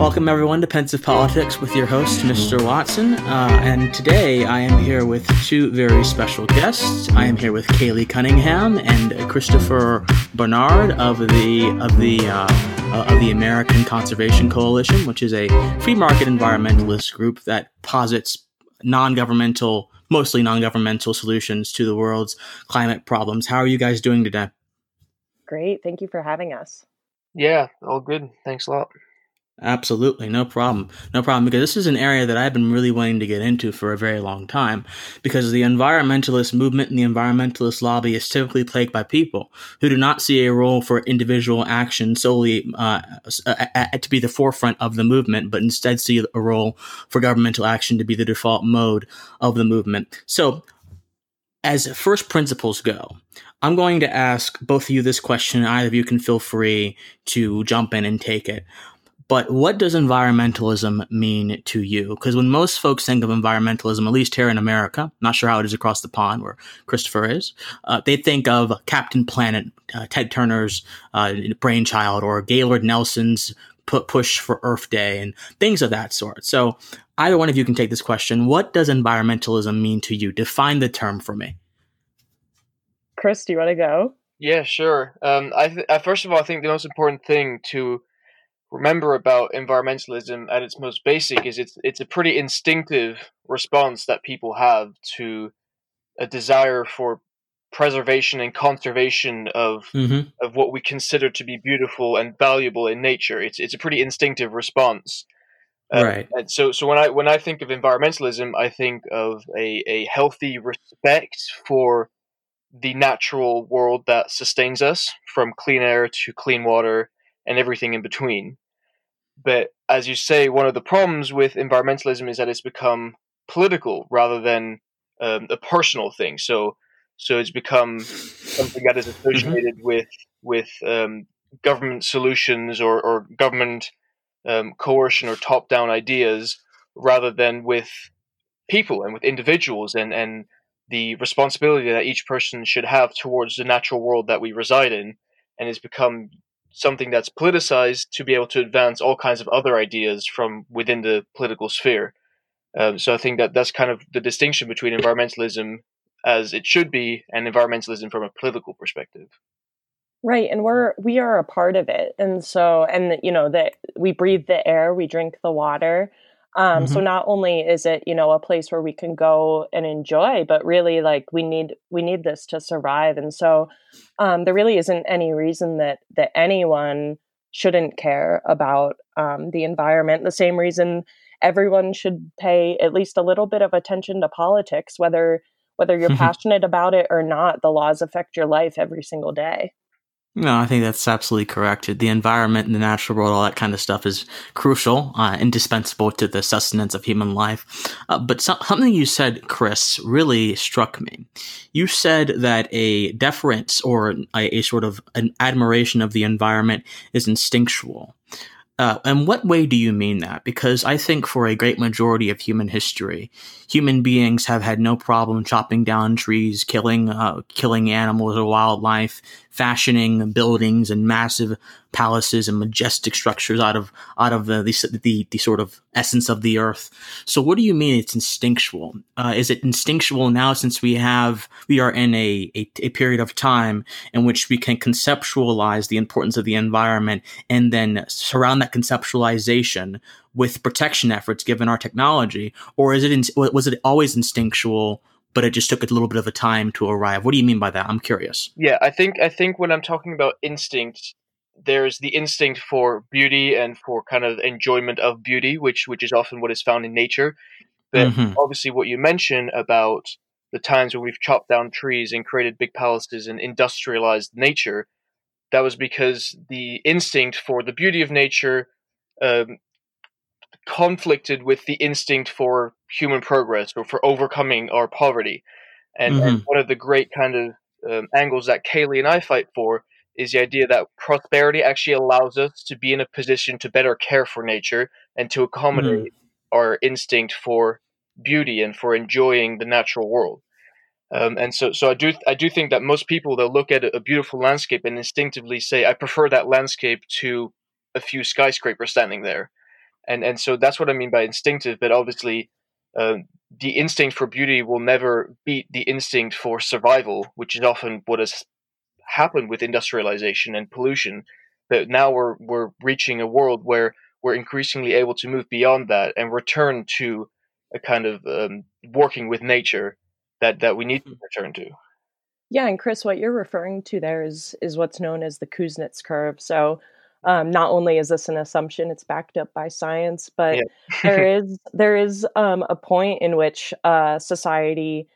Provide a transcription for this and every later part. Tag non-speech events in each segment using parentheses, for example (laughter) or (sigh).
Welcome, everyone, to Pensive Politics with your host, Mr. Watson. Uh, and today I am here with two very special guests. I am here with Kaylee Cunningham and Christopher Barnard of the of the uh, uh, of the American Conservation Coalition, which is a free market environmentalist group that posits non-governmental, mostly non-governmental solutions to the world's climate problems. How are you guys doing today? Great. Thank you for having us. Yeah, all good. Thanks a lot. Absolutely, no problem. No problem, because this is an area that I've been really wanting to get into for a very long time. Because the environmentalist movement and the environmentalist lobby is typically plagued by people who do not see a role for individual action solely uh, to be the forefront of the movement, but instead see a role for governmental action to be the default mode of the movement. So, as first principles go, I'm going to ask both of you this question. Either of you can feel free to jump in and take it. But what does environmentalism mean to you? Because when most folks think of environmentalism, at least here in America, not sure how it is across the pond where Christopher is, uh, they think of Captain Planet, uh, Ted Turner's uh, brainchild, or Gaylord Nelson's push for Earth Day, and things of that sort. So either one of you can take this question. What does environmentalism mean to you? Define the term for me. Chris, do you want to go? Yeah, sure. Um, I th- first of all, I think the most important thing to remember about environmentalism at its most basic is it's it's a pretty instinctive response that people have to a desire for preservation and conservation of mm-hmm. of what we consider to be beautiful and valuable in nature. It's it's a pretty instinctive response. Um, right. And so so when I when I think of environmentalism, I think of a, a healthy respect for the natural world that sustains us, from clean air to clean water and everything in between. But as you say, one of the problems with environmentalism is that it's become political rather than um, a personal thing. So, so it's become something that is (laughs) mm-hmm. associated mm-hmm. with with um, government solutions or, or government um, coercion or top down ideas, rather than with people and with individuals and and the responsibility that each person should have towards the natural world that we reside in. And it's become something that's politicized to be able to advance all kinds of other ideas from within the political sphere. Um, so I think that that's kind of the distinction between environmentalism as it should be and environmentalism from a political perspective. Right, and we're we are a part of it, and so and you know that we breathe the air, we drink the water, um, mm-hmm. So not only is it you know a place where we can go and enjoy, but really like we need we need this to survive. And so um, there really isn't any reason that that anyone shouldn't care about um, the environment. The same reason everyone should pay at least a little bit of attention to politics, whether whether you're passionate about it or not. The laws affect your life every single day. No, I think that's absolutely correct. The environment and the natural world, all that kind of stuff is crucial, uh, indispensable to the sustenance of human life. Uh, but so- something you said, Chris, really struck me. You said that a deference or a, a sort of an admiration of the environment is instinctual. Uh, and what way do you mean that? Because I think for a great majority of human history, human beings have had no problem chopping down trees, killing uh, killing animals or wildlife, fashioning buildings and massive palaces and majestic structures out of out of the the, the, the sort of essence of the earth. So, what do you mean it's instinctual? Uh, is it instinctual now since we have we are in a, a, a period of time in which we can conceptualize the importance of the environment and then surround that conceptualization with protection efforts given our technology, or is it in, was it always instinctual? But it just took a little bit of a time to arrive. What do you mean by that? I'm curious. Yeah, I think I think when I'm talking about instinct, there's the instinct for beauty and for kind of enjoyment of beauty, which which is often what is found in nature. But mm-hmm. obviously, what you mentioned about the times when we've chopped down trees and created big palaces and industrialized nature, that was because the instinct for the beauty of nature um, conflicted with the instinct for human progress or for overcoming our poverty. And, mm-hmm. and one of the great kind of um, angles that Kaylee and I fight for is the idea that prosperity actually allows us to be in a position to better care for nature and to accommodate mm-hmm. our instinct for beauty and for enjoying the natural world. Um, and so, so I do, I do think that most people they'll look at a beautiful landscape and instinctively say, "I prefer that landscape to a few skyscrapers standing there." And and so that's what I mean by instinctive. But obviously, uh, the instinct for beauty will never beat the instinct for survival, which is often what has happened with industrialization and pollution. But now we're we're reaching a world where we're increasingly able to move beyond that and return to a kind of um, working with nature that that we need to return to. Yeah, and Chris, what you're referring to there is is what's known as the Kuznets curve. So um, not only is this an assumption, it's backed up by science, but yeah. there (laughs) is there is um, a point in which uh, society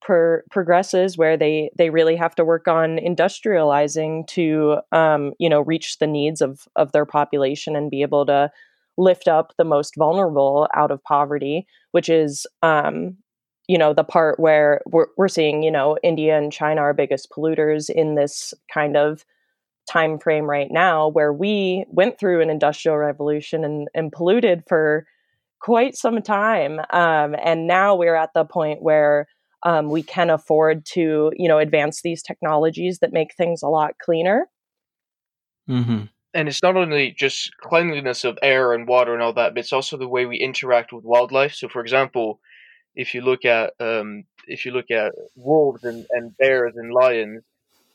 per- progresses where they they really have to work on industrializing to um, you know reach the needs of of their population and be able to lift up the most vulnerable out of poverty, which is um, you know the part where we're, we're seeing you know India and China are biggest polluters in this kind of time frame right now where we went through an industrial revolution and, and polluted for quite some time um, and now we're at the point where um, we can afford to you know advance these technologies that make things a lot cleaner mm-hmm. and it's not only just cleanliness of air and water and all that but it's also the way we interact with wildlife so for example if you look at um, if you look at wolves and, and bears and lions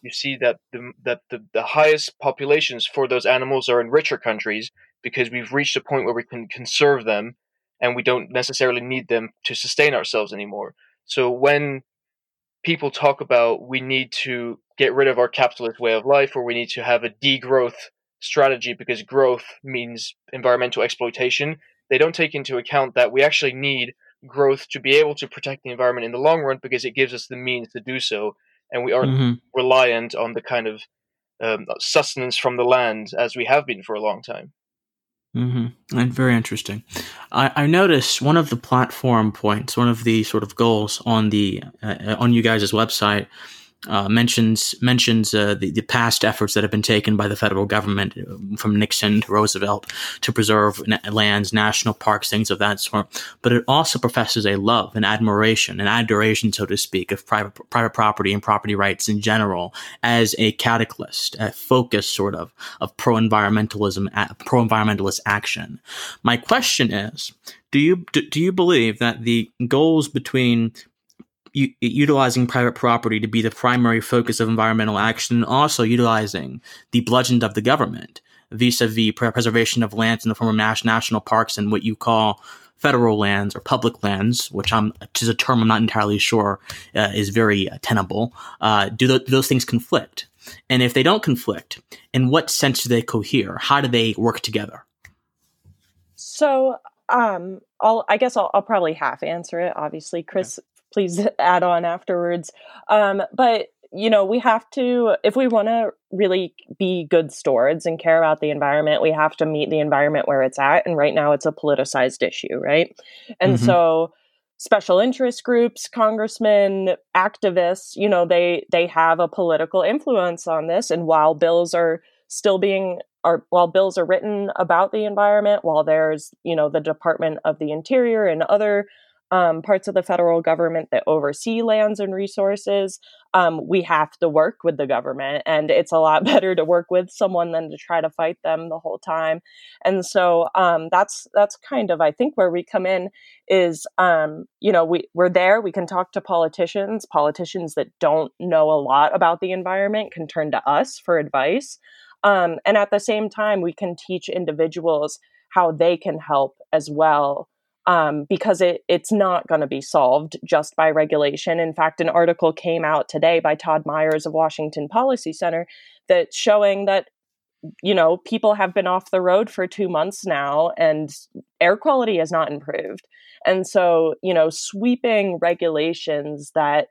you see that the that the, the highest populations for those animals are in richer countries because we've reached a point where we can conserve them and we don't necessarily need them to sustain ourselves anymore. So when people talk about we need to get rid of our capitalist way of life or we need to have a degrowth strategy because growth means environmental exploitation, they don't take into account that we actually need growth to be able to protect the environment in the long run because it gives us the means to do so and we aren't mm-hmm. reliant on the kind of um, sustenance from the land as we have been for a long time. Mm-hmm. And very interesting. I, I, noticed one of the platform points, one of the sort of goals on the uh, on you guys' website uh, mentions mentions uh, the, the past efforts that have been taken by the federal government uh, from Nixon to Roosevelt to preserve lands, national parks, things of that sort. But it also professes a love and admiration, an adoration, so to speak, of private private property and property rights in general as a catalyst, a focus, sort of, of pro environmentalism, pro environmentalist action. My question is. Do you do you believe that the goals between u- utilizing private property to be the primary focus of environmental action, and also utilizing the bludgeon of the government vis-a-vis preservation of lands in the form of national parks and what you call federal lands or public lands, which I'm, which is a term I'm not entirely sure uh, is very uh, tenable. Uh, do, th- do those things conflict? And if they don't conflict, in what sense do they cohere? How do they work together? So, um, I'll, I guess I'll, I'll probably half answer it. Obviously, Chris please (laughs) add on afterwards. Um, but you know, we have to, if we want to really be good stewards and care about the environment, we have to meet the environment where it's at. And right now it's a politicized issue, right? And mm-hmm. so special interest groups, congressmen, activists, you know, they they have a political influence on this. And while bills are still being are while bills are written about the environment, while there's, you know, the Department of the Interior and other um, parts of the federal government that oversee lands and resources, um, we have to work with the government. And it's a lot (laughs) better to work with someone than to try to fight them the whole time. And so um, that's that's kind of I think where we come in is um, you know we we're there. We can talk to politicians. Politicians that don't know a lot about the environment can turn to us for advice. Um, and at the same time, we can teach individuals how they can help as well um, because it, it's not going to be solved just by regulation. In fact, an article came out today by Todd Myers of Washington Policy Center that's showing that you know people have been off the road for two months now and air quality has not improved and so you know sweeping regulations that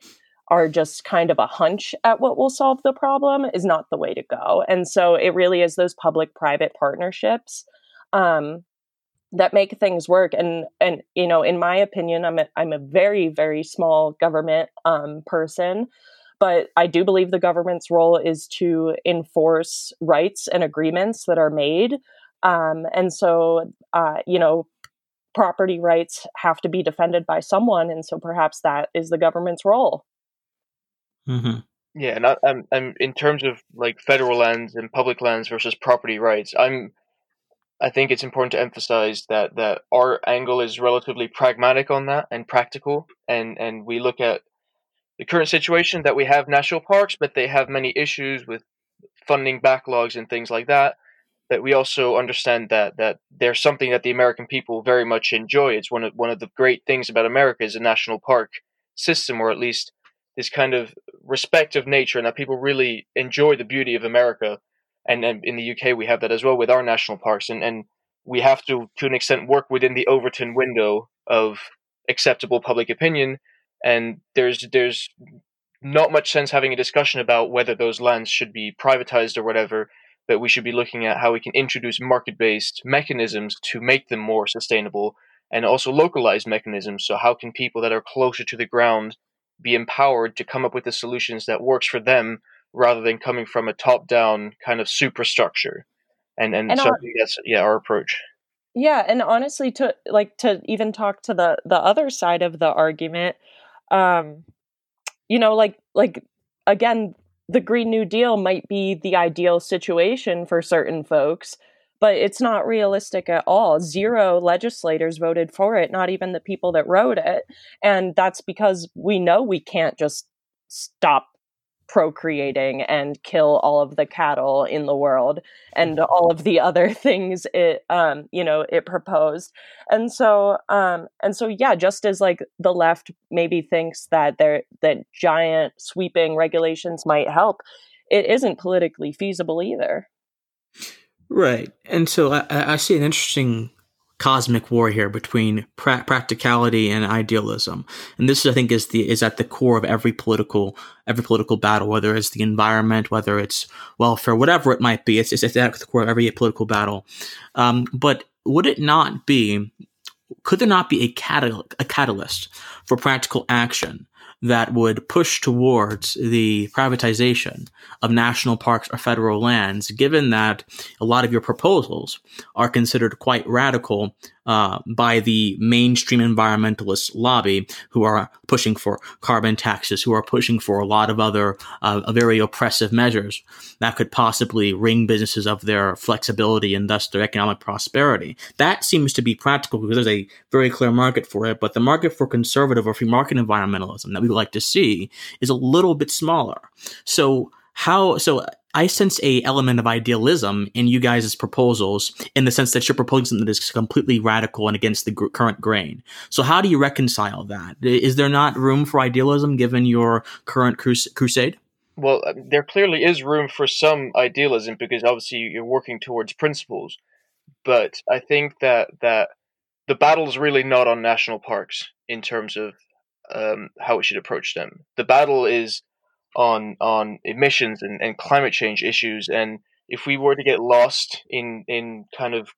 are just kind of a hunch at what will solve the problem is not the way to go and so it really is those public private partnerships um, that make things work and and you know in my opinion i'm a, i'm a very very small government um, person but i do believe the government's role is to enforce rights and agreements that are made um, and so uh, you know property rights have to be defended by someone and so perhaps that is the government's role mm-hmm. yeah and I, I'm, I'm in terms of like federal lands and public lands versus property rights i'm I think it's important to emphasize that that our angle is relatively pragmatic on that and practical, and and we look at the current situation that we have national parks, but they have many issues with funding backlogs and things like that. That we also understand that that there's something that the American people very much enjoy. It's one of one of the great things about America is a national park system, or at least this kind of respect of nature, and that people really enjoy the beauty of America. And, and in the UK, we have that as well with our national parks, and and we have to, to an extent, work within the Overton window of acceptable public opinion. And there's there's not much sense having a discussion about whether those lands should be privatized or whatever but we should be looking at how we can introduce market-based mechanisms to make them more sustainable and also localized mechanisms. So how can people that are closer to the ground be empowered to come up with the solutions that works for them rather than coming from a top-down kind of superstructure. And and, and so our, I think that's yeah our approach. Yeah and honestly to like to even talk to the the other side of the argument um you know like like again the green new deal might be the ideal situation for certain folks but it's not realistic at all. Zero legislators voted for it not even the people that wrote it and that's because we know we can't just stop procreating and kill all of the cattle in the world and mm-hmm. all of the other (laughs) things it um you know it proposed. And so um and so yeah just as like the left maybe thinks that there that giant sweeping regulations might help it isn't politically feasible either. Right. And so i, I see an interesting cosmic war here between pra- practicality and idealism. And this, I think, is the is at the core of every political every political battle, whether it's the environment, whether it's welfare, whatever it might be. It's, it's at the core of every political battle. Um, but would it not be? Could there not be a, catal- a catalyst for practical action that would push towards the privatization of national parks or federal lands, given that a lot of your proposals are considered quite radical uh, by the mainstream environmentalist lobby who are pushing for carbon taxes, who are pushing for a lot of other uh, very oppressive measures that could possibly wring businesses of their flexibility and thus their economic prosperity. That seems to be practical because there's a very clear market for it, but the market for conservative or free market environmentalism that we would like to see is a little bit smaller. So how so I sense a element of idealism in you guys' proposals in the sense that you're proposing something that is completely radical and against the gr- current grain. So how do you reconcile that? Is there not room for idealism given your current crus- crusade? Well, uh, there clearly is room for some idealism because obviously you're working towards principles. But I think that that the battle is really not on national parks in terms of um, how we should approach them. The battle is on on emissions and, and climate change issues. And if we were to get lost in in kind of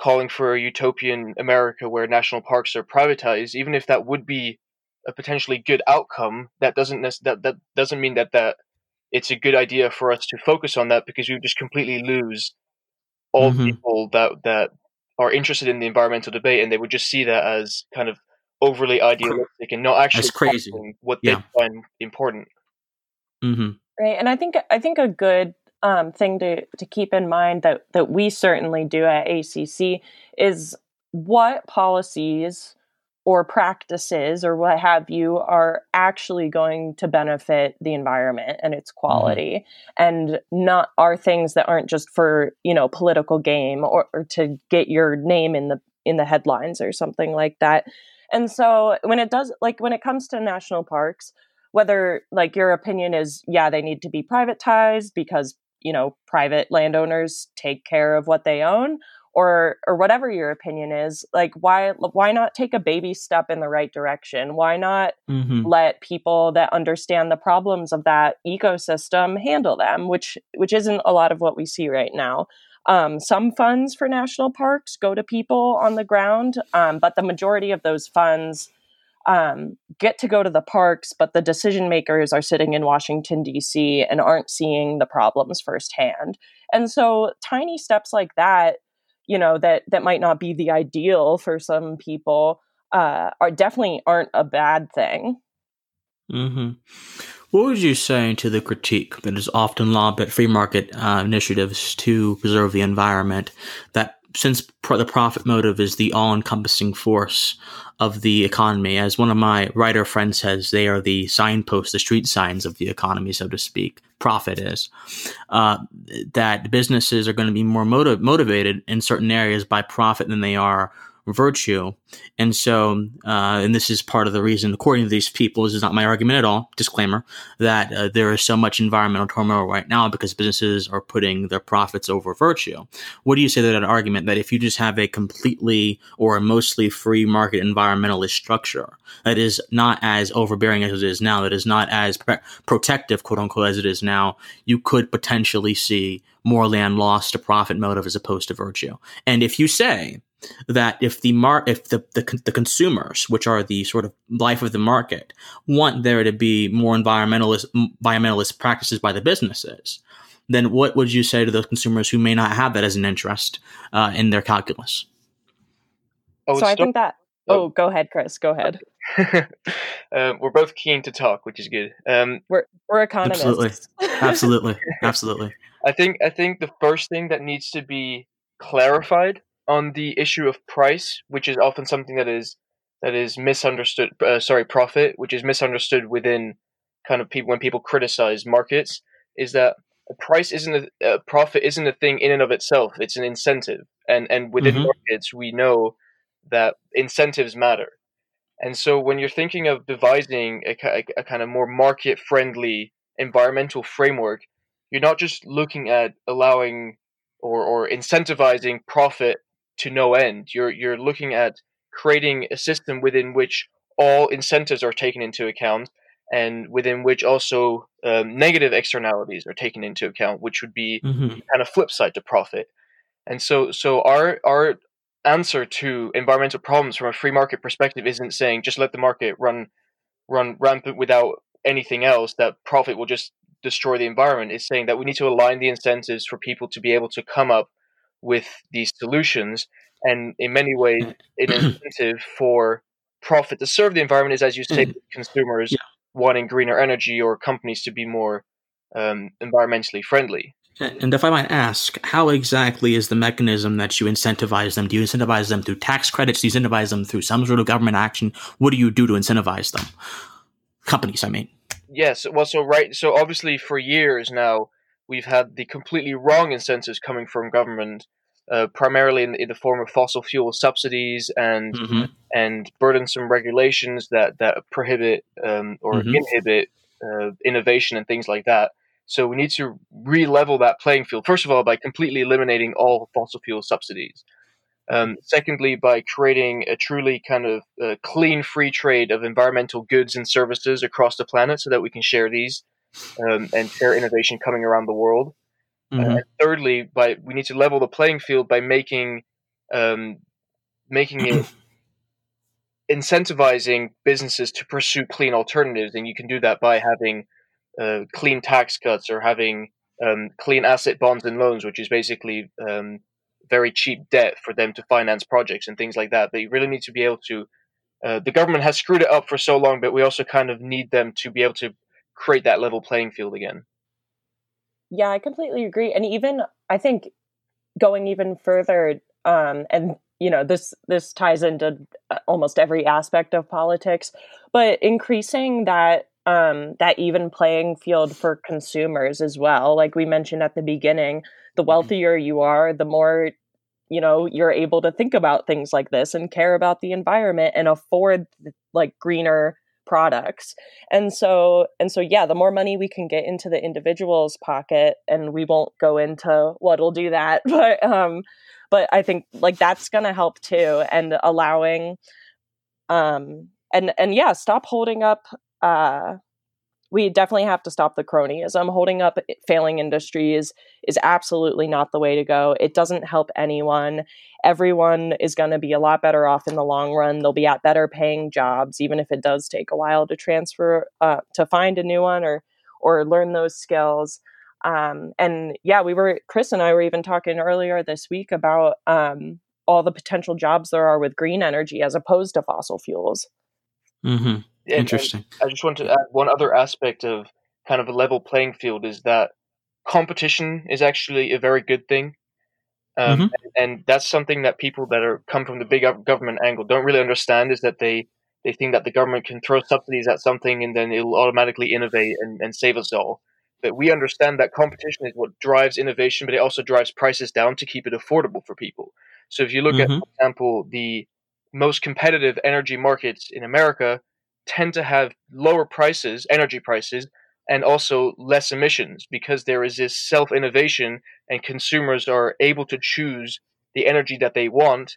calling for a utopian America where national parks are privatized, even if that would be a potentially good outcome, that doesn't that that doesn't mean that that it's a good idea for us to focus on that because we would just completely lose all mm-hmm. people that that are interested in the environmental debate and they would just see that as kind of overly idealistic and not actually crazy. what they yeah. find important. Mm-hmm. Right, and I think I think a good um, thing to to keep in mind that that we certainly do at ACC is what policies or practices or what have you are actually going to benefit the environment and its mm-hmm. quality mm-hmm. and not are things that aren't just for you know political game or, or to get your name in the in the headlines or something like that and so when it does like when it comes to national parks whether like your opinion is yeah they need to be privatized because you know private landowners take care of what they own or or whatever your opinion is like why why not take a baby step in the right direction why not mm-hmm. let people that understand the problems of that ecosystem handle them which which isn't a lot of what we see right now um, some funds for national parks go to people on the ground um, but the majority of those funds um, get to go to the parks, but the decision makers are sitting in Washington, D.C., and aren't seeing the problems firsthand. And so, tiny steps like that, you know, that, that might not be the ideal for some people, uh, are definitely aren't a bad thing. Mm-hmm. What would you say to the critique that is often lobbed at free market uh, initiatives to preserve the environment that since pro- the profit motive is the all-encompassing force of the economy, as one of my writer friends says, they are the signposts, the street signs of the economy, so to speak. Profit is uh, that businesses are going to be more motiv- motivated in certain areas by profit than they are virtue. And so, uh, and this is part of the reason, according to these people, this is not my argument at all, disclaimer, that uh, there is so much environmental turmoil right now because businesses are putting their profits over virtue. What do you say to that argument that if you just have a completely or a mostly free market environmentalist structure that is not as overbearing as it is now, that is not as protective, quote unquote, as it is now, you could potentially see more land lost to profit motive as opposed to virtue. And if you say, that if the mar- if the, the, the consumers, which are the sort of life of the market, want there to be more environmentalist environmentalist practices by the businesses, then what would you say to those consumers who may not have that as an interest uh, in their calculus? Oh, so I think that. Oh, oh, go ahead, Chris. Go ahead. (laughs) um, we're both keen to talk, which is good. Um, we're we're economists. Absolutely, absolutely, (laughs) absolutely. I think I think the first thing that needs to be clarified on the issue of price, which is often something that is that is misunderstood. Uh, sorry, profit, which is misunderstood within kind of people when people criticize markets, is that a price isn't a, a profit isn't a thing in and of itself. It's an incentive, and and within mm-hmm. markets we know that incentives matter. And so when you're thinking of devising a, a, a kind of more market friendly environmental framework, you're not just looking at allowing or, or incentivizing profit to no end. You're you're looking at creating a system within which all incentives are taken into account and within which also um, negative externalities are taken into account, which would be mm-hmm. kind of flip side to profit. And so, so our our answer to environmental problems from a free market perspective isn't saying just let the market run run rampant without anything else. That profit will just destroy the environment. It's saying that we need to align the incentives for people to be able to come up with these solutions. And in many ways, an (clears throat) incentive for profit to serve the environment is, as you say, mm. consumers yeah. wanting greener energy or companies to be more um, environmentally friendly. And if I might ask, how exactly is the mechanism that you incentivize them? Do you incentivize them through tax credits? Do you incentivize them through some sort of government action? What do you do to incentivize them? Companies, I mean. Yes. Well, so right. So obviously, for years now, we've had the completely wrong incentives coming from government, uh, primarily in, in, the form of fossil fuel subsidies and mm-hmm. and burdensome regulations that that prohibit um, or mm-hmm. inhibit uh, innovation and things like that. So we need to re-level that playing field. First of all, by completely eliminating all fossil fuel subsidies. Um, secondly, by creating a truly kind of uh, clean free trade of environmental goods and services across the planet, so that we can share these um, and fair innovation coming around the world. Uh, mm-hmm. Uh, and thirdly, by we need to level the playing field by making um, making it (clears throat) incentivizing businesses to pursue clean alternatives, and you can do that by having uh, clean tax cuts or having um, clean asset bonds and loans, which is basically um, very cheap debt for them to finance projects and things like that. But you really need to be able to. Uh, the government has screwed it up for so long, but we also kind of need them to be able to create that level playing field again. Yeah, I completely agree. And even I think going even further, um, and you know this this ties into uh, almost every aspect of politics, but increasing that um, that even playing field for consumers as well. Like we mentioned at the beginning, the mm-hmm. wealthier you are, the more you know you're able to think about things like this and care about the environment and afford like greener products. And so and so yeah the more money we can get into the individual's pocket and we won't go into what'll do that (laughs) but um but i think like that's gonna help too and allowing um and and yeah stop holding up uh we definitely have to stop the cronyism. Holding up failing industries is absolutely not the way to go. It doesn't help anyone. Everyone is going to be a lot better off in the long run. They'll be at better paying jobs, even if it does take a while to transfer uh, to find a new one or or learn those skills. Um, and yeah, we were Chris and I were even talking earlier this week about um, all the potential jobs there are with green energy as opposed to fossil fuels. Mm-hmm. Interesting. I just want to add one other aspect of kind of a level playing field is that competition is actually a very good thing. Um, mm-hmm. and, and, that's something that people that are come from the big government angle don't really understand is that they they think that the government can throw subsidies at something and then it'll automatically innovate and, and save us all. But we understand that competition is what drives innovation, but it also drives prices down to keep it affordable for people. So if you look mm-hmm. at, for example, the most competitive energy markets in America tend to have lower prices, energy prices, and also less emissions because there is this self innovation and consumers are able to choose the energy that they want,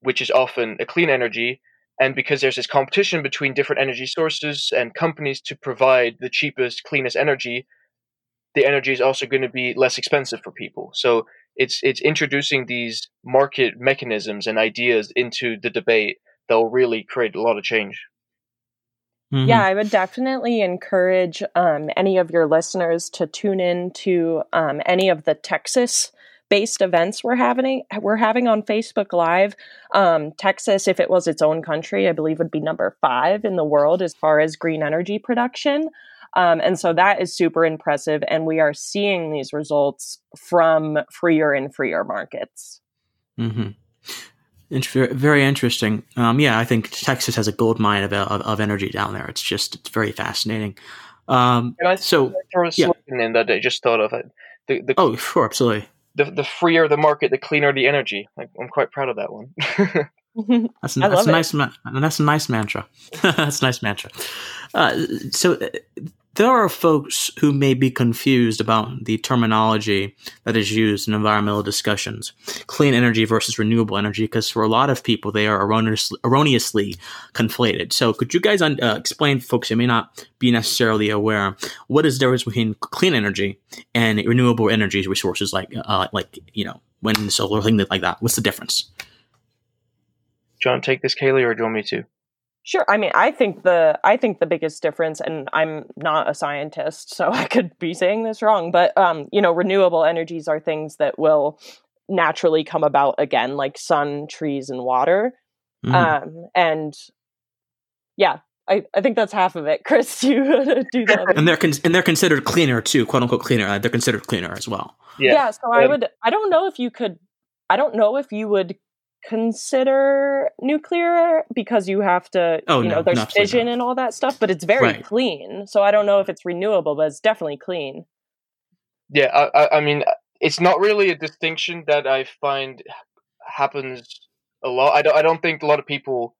which is often a clean energy, and because there's this competition between different energy sources and companies to provide the cheapest, cleanest energy, the energy is also going to be less expensive for people. So it's it's introducing these market mechanisms and ideas into the debate that will really create a lot of change. Mm-hmm. Yeah, I would definitely encourage um, any of your listeners to tune in to um, any of the Texas based events we're having we're having on Facebook Live. Um, Texas, if it was its own country, I believe would be number five in the world as far as green energy production. Um, and so that is super impressive, and we are seeing these results from freer and freer markets. Mm-hmm. Very interesting. Um, yeah, I think Texas has a gold mine of, of, of, energy down there. It's just it's very fascinating. Um, and I so throw a yeah. in that I just thought of it. The, the, oh, sure, absolutely the the freer the market, the cleaner the energy. I'm quite proud of that one. that's, (laughs) (laughs) that's a nice that's a nice mantra. (laughs) that's a nice mantra. Uh, so uh, there are folks who may be confused about the terminology that is used in environmental discussions. Clean energy versus renewable energy because for a lot of people they are erroneously, erroneously conflated. So could you guys uh, explain folks who may not be necessarily aware what is the difference between clean energy and renewable energy resources like uh, like you know wind solar things like that? What's the difference? Do you want to take this kaylee or do you want me to Sure. I mean, I think the I think the biggest difference, and I'm not a scientist, so (laughs) I could be saying this wrong, but um, you know, renewable energies are things that will naturally come about again, like sun, trees, and water. Mm. Um, and yeah, I, I think that's half of it. (laughs) Chris, you (laughs) do that. and they're con- and they're considered cleaner too, quote unquote cleaner. Uh, they're considered cleaner as well. Yeah. yeah so I would. I don't know if you could. I don't know if you would consider nuclear because you have to oh, you know no, there's fission and all that stuff but it's very right. clean so i don't know if it's renewable but it's definitely clean. Yeah I, I mean it's not really a distinction that i find happens a lot. I don't, I don't think a lot of people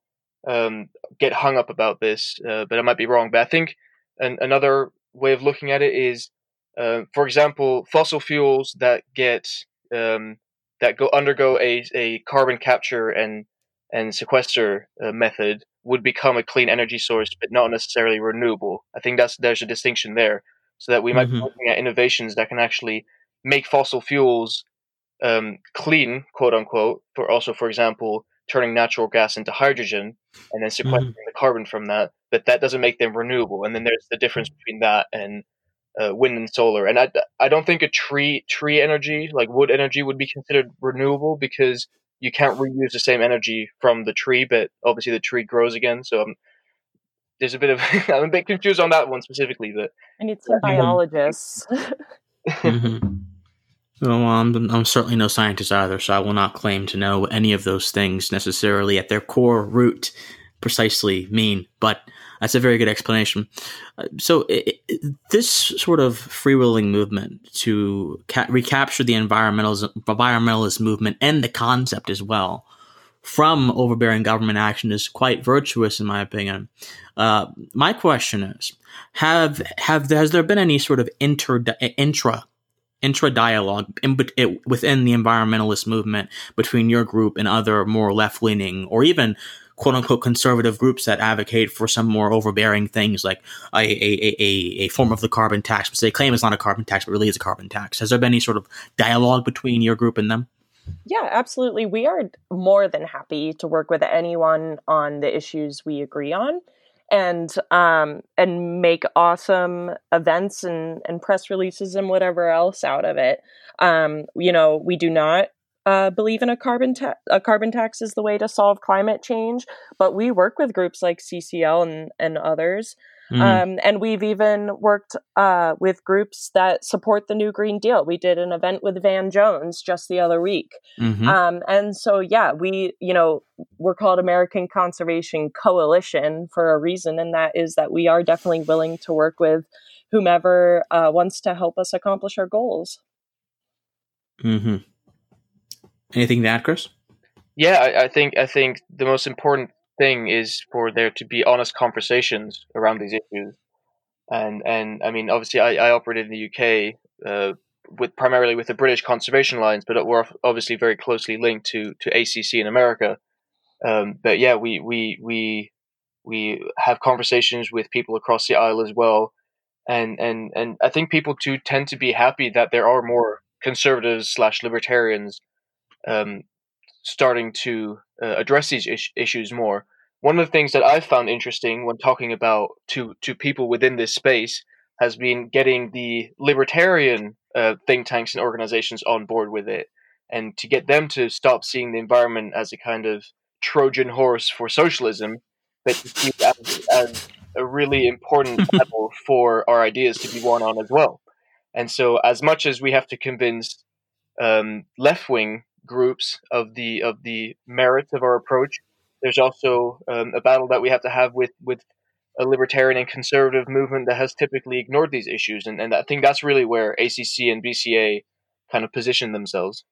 um, get hung up about this uh, but i might be wrong but i think an, another way of looking at it is uh, for example fossil fuels that get um, that go undergo a, a carbon capture and and sequester uh, method would become a clean energy source, but not necessarily renewable. I think that's there's a distinction there, so that we might mm-hmm. be looking at innovations that can actually make fossil fuels um, clean, quote unquote, for also, for example, turning natural gas into hydrogen and then sequestering mm-hmm. the carbon from that. But that doesn't make them renewable. And then there's the difference between that and uh, wind and solar. And I, I don't think a tree tree energy like wood energy would be considered renewable because you can't reuse the same energy from the tree, but obviously the tree grows again. So I'm, there's a bit of (laughs) I'm a bit confused on that one specifically, but I need some (laughs) biologists. mm-hmm. Well, I'm, I'm certainly no scientist either, so I will not claim to know any of those things necessarily at their core root precisely mean. But that's a very good explanation. Uh, so, it, it, this sort of freewheeling movement to ca- recapture the environmentalist, environmentalist movement and the concept as well from overbearing government action is quite virtuous, in my opinion. Uh, my question is: Have have has there been any sort of inter intra intra dialogue in, within the environmentalist movement between your group and other more left leaning or even quote unquote conservative groups that advocate for some more overbearing things like a, a, a, a form of the carbon tax, which they claim is not a carbon tax, but really is a carbon tax. Has there been any sort of dialogue between your group and them? Yeah, absolutely. We are more than happy to work with anyone on the issues we agree on and um, and make awesome events and, and press releases and whatever else out of it. Um, you know, we do not uh, believe in a carbon ta- a carbon tax is the way to solve climate change, but we work with groups like CCL and and others Mm-hmm. Um, and we've even worked uh, with groups that support the New Green Deal. We did an event with Van Jones just the other week. Mm-hmm. Um, and so, yeah, we, you know, we're called American Conservation Coalition for a reason. And that is that we are definitely willing to work with whomever uh, wants to help us accomplish our goals. Mm-hmm. Anything to add, Chris? Yeah, I, I think I think the most important thing is for there to be honest conversations around these issues. And and I mean, obviously, I, I operated in the UK uh, with primarily with the British Conservation Alliance, but we're obviously very closely linked to to ACC in America. Um, but yeah, we we we we have conversations with people across the aisle as well, and and and I think people too tend to be happy that there are more conservatives slash libertarians um, starting to uh, address these is- issues more. One of the things that I've found interesting when talking about to to people within this space has been getting the libertarian uh, think tanks and organizations on board with it, and to get them to stop seeing the environment as a kind of Trojan horse for socialism, but to see it as, as a really important (laughs) battle for our ideas to be won on as well. And so, as much as we have to convince um, left wing groups of the of the merits of our approach. There's also um, a battle that we have to have with with a libertarian and conservative movement that has typically ignored these issues, and, and I think that's really where ACC and BCA kind of position themselves.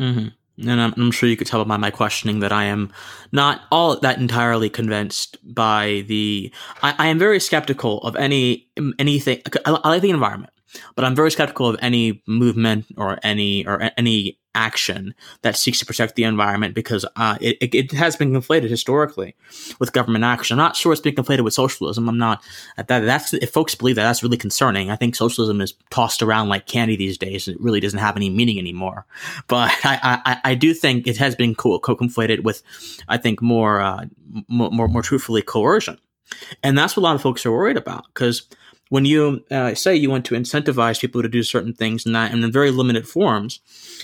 Mm-hmm. And I'm, I'm, sure you could tell by my questioning that I am not all that entirely convinced by the. I, I am very skeptical of any anything. I, I like the environment, but I'm very skeptical of any movement or any or any action that seeks to protect the environment because uh, it, it has been conflated historically with government action. I'm not sure it's been conflated with socialism. I'm not that that's if folks believe that that's really concerning. I think socialism is tossed around like candy these days. And it really doesn't have any meaning anymore. But (laughs) I I, I do think it has been co conflated with I think more uh, more more truthfully coercion, and that's what a lot of folks are worried about because when you uh, say you want to incentivize people to do certain things and that in very limited forms,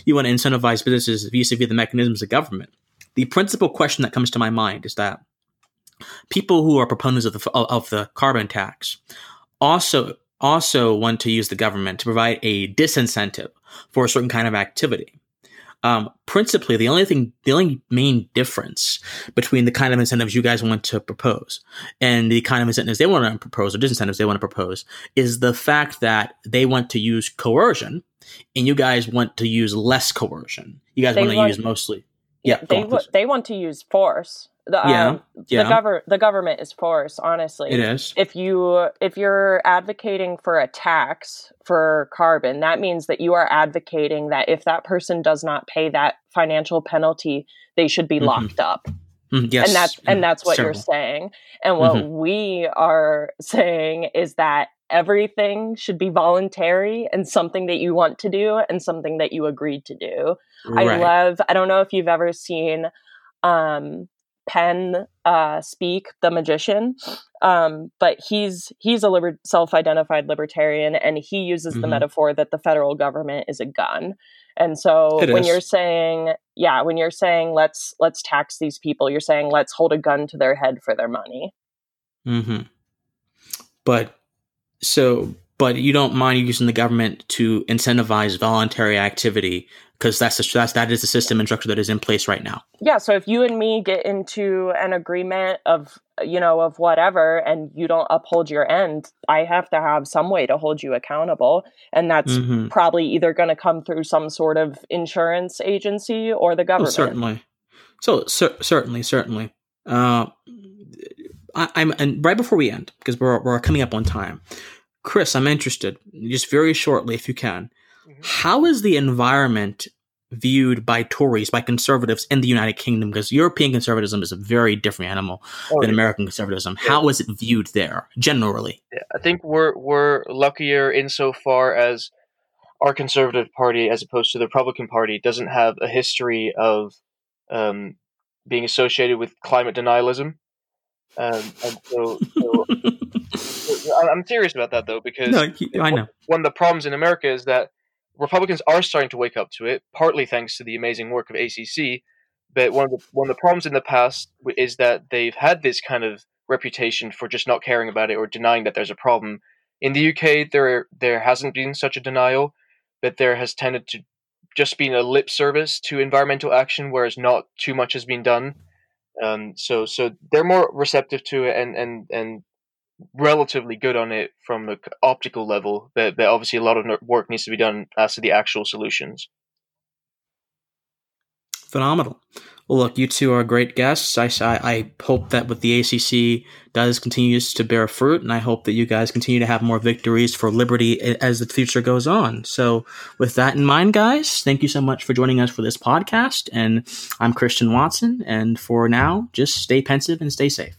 you want to incentivize businesses vis-a-vis the mechanisms of government. The principal question that comes to my mind is that people who are proponents of the of the carbon tax also also want to use the government to provide a disincentive for a certain kind of activity. Um, principally, the only thing, the only main difference between the kind of incentives you guys want to propose and the kind of incentives they want to propose or disincentives they want to propose is the fact that they want to use coercion and you guys want to use less coercion. You guys want to use mostly. Yeah, they, on, w- they want to use force the, yeah, um, yeah. the government the government is force honestly it is if you if you're advocating for a tax for carbon that means that you are advocating that if that person does not pay that financial penalty they should be mm-hmm. locked up mm, yes and that's and that's what you're saying and what mm-hmm. we are saying is that everything should be voluntary and something that you want to do and something that you agreed to do right. i love i don't know if you've ever seen um Penn uh, speak, the magician, um, but he's he's a liber- self-identified libertarian, and he uses mm-hmm. the metaphor that the federal government is a gun. And so it when is. you're saying, yeah, when you're saying let's let's tax these people, you're saying let's hold a gun to their head for their money. Hmm. But so, but you don't mind using the government to incentivize voluntary activity because that's, the, that's that is the system and structure that is in place right now. Yeah. So if you and me get into an agreement of you know of whatever, and you don't uphold your end, I have to have some way to hold you accountable, and that's mm-hmm. probably either going to come through some sort of insurance agency or the oh, government. Oh, certainly. So cer- certainly, certainly. Uh, I, am and right before we end because we're we're coming up on time. Chris, I'm interested, just very shortly, if you can. Mm-hmm. How is the environment viewed by Tories, by conservatives in the United Kingdom? Because European conservatism is a very different animal oh, than. American conservatism. Yeah. How is it viewed there generally? Yeah, I think we're we're luckier insofar as our conservative party, as opposed to the Republican Party, doesn't have a history of um, being associated with climate denialism. Um, and so, so I'm serious about that though, because no, I know one of the problems in America is that Republicans are starting to wake up to it, partly thanks to the amazing work of ACC. But one of the one of the problems in the past is that they've had this kind of reputation for just not caring about it or denying that there's a problem. In the UK, there there hasn't been such a denial, but there has tended to just been a lip service to environmental action, whereas not too much has been done. Um, so so they're more receptive to it and and and relatively good on it from the optical level. But, but obviously, a lot of work needs to be done as to the actual solutions. Phenomenal. Well, look, you two are great guests. I, I, hope that what the ACC does continues to bear fruit, and I hope that you guys continue to have more victories for liberty as the future goes on. So, with that in mind, guys, thank you so much for joining us for this podcast. And I'm Christian Watson, and for now, just stay pensive and stay safe.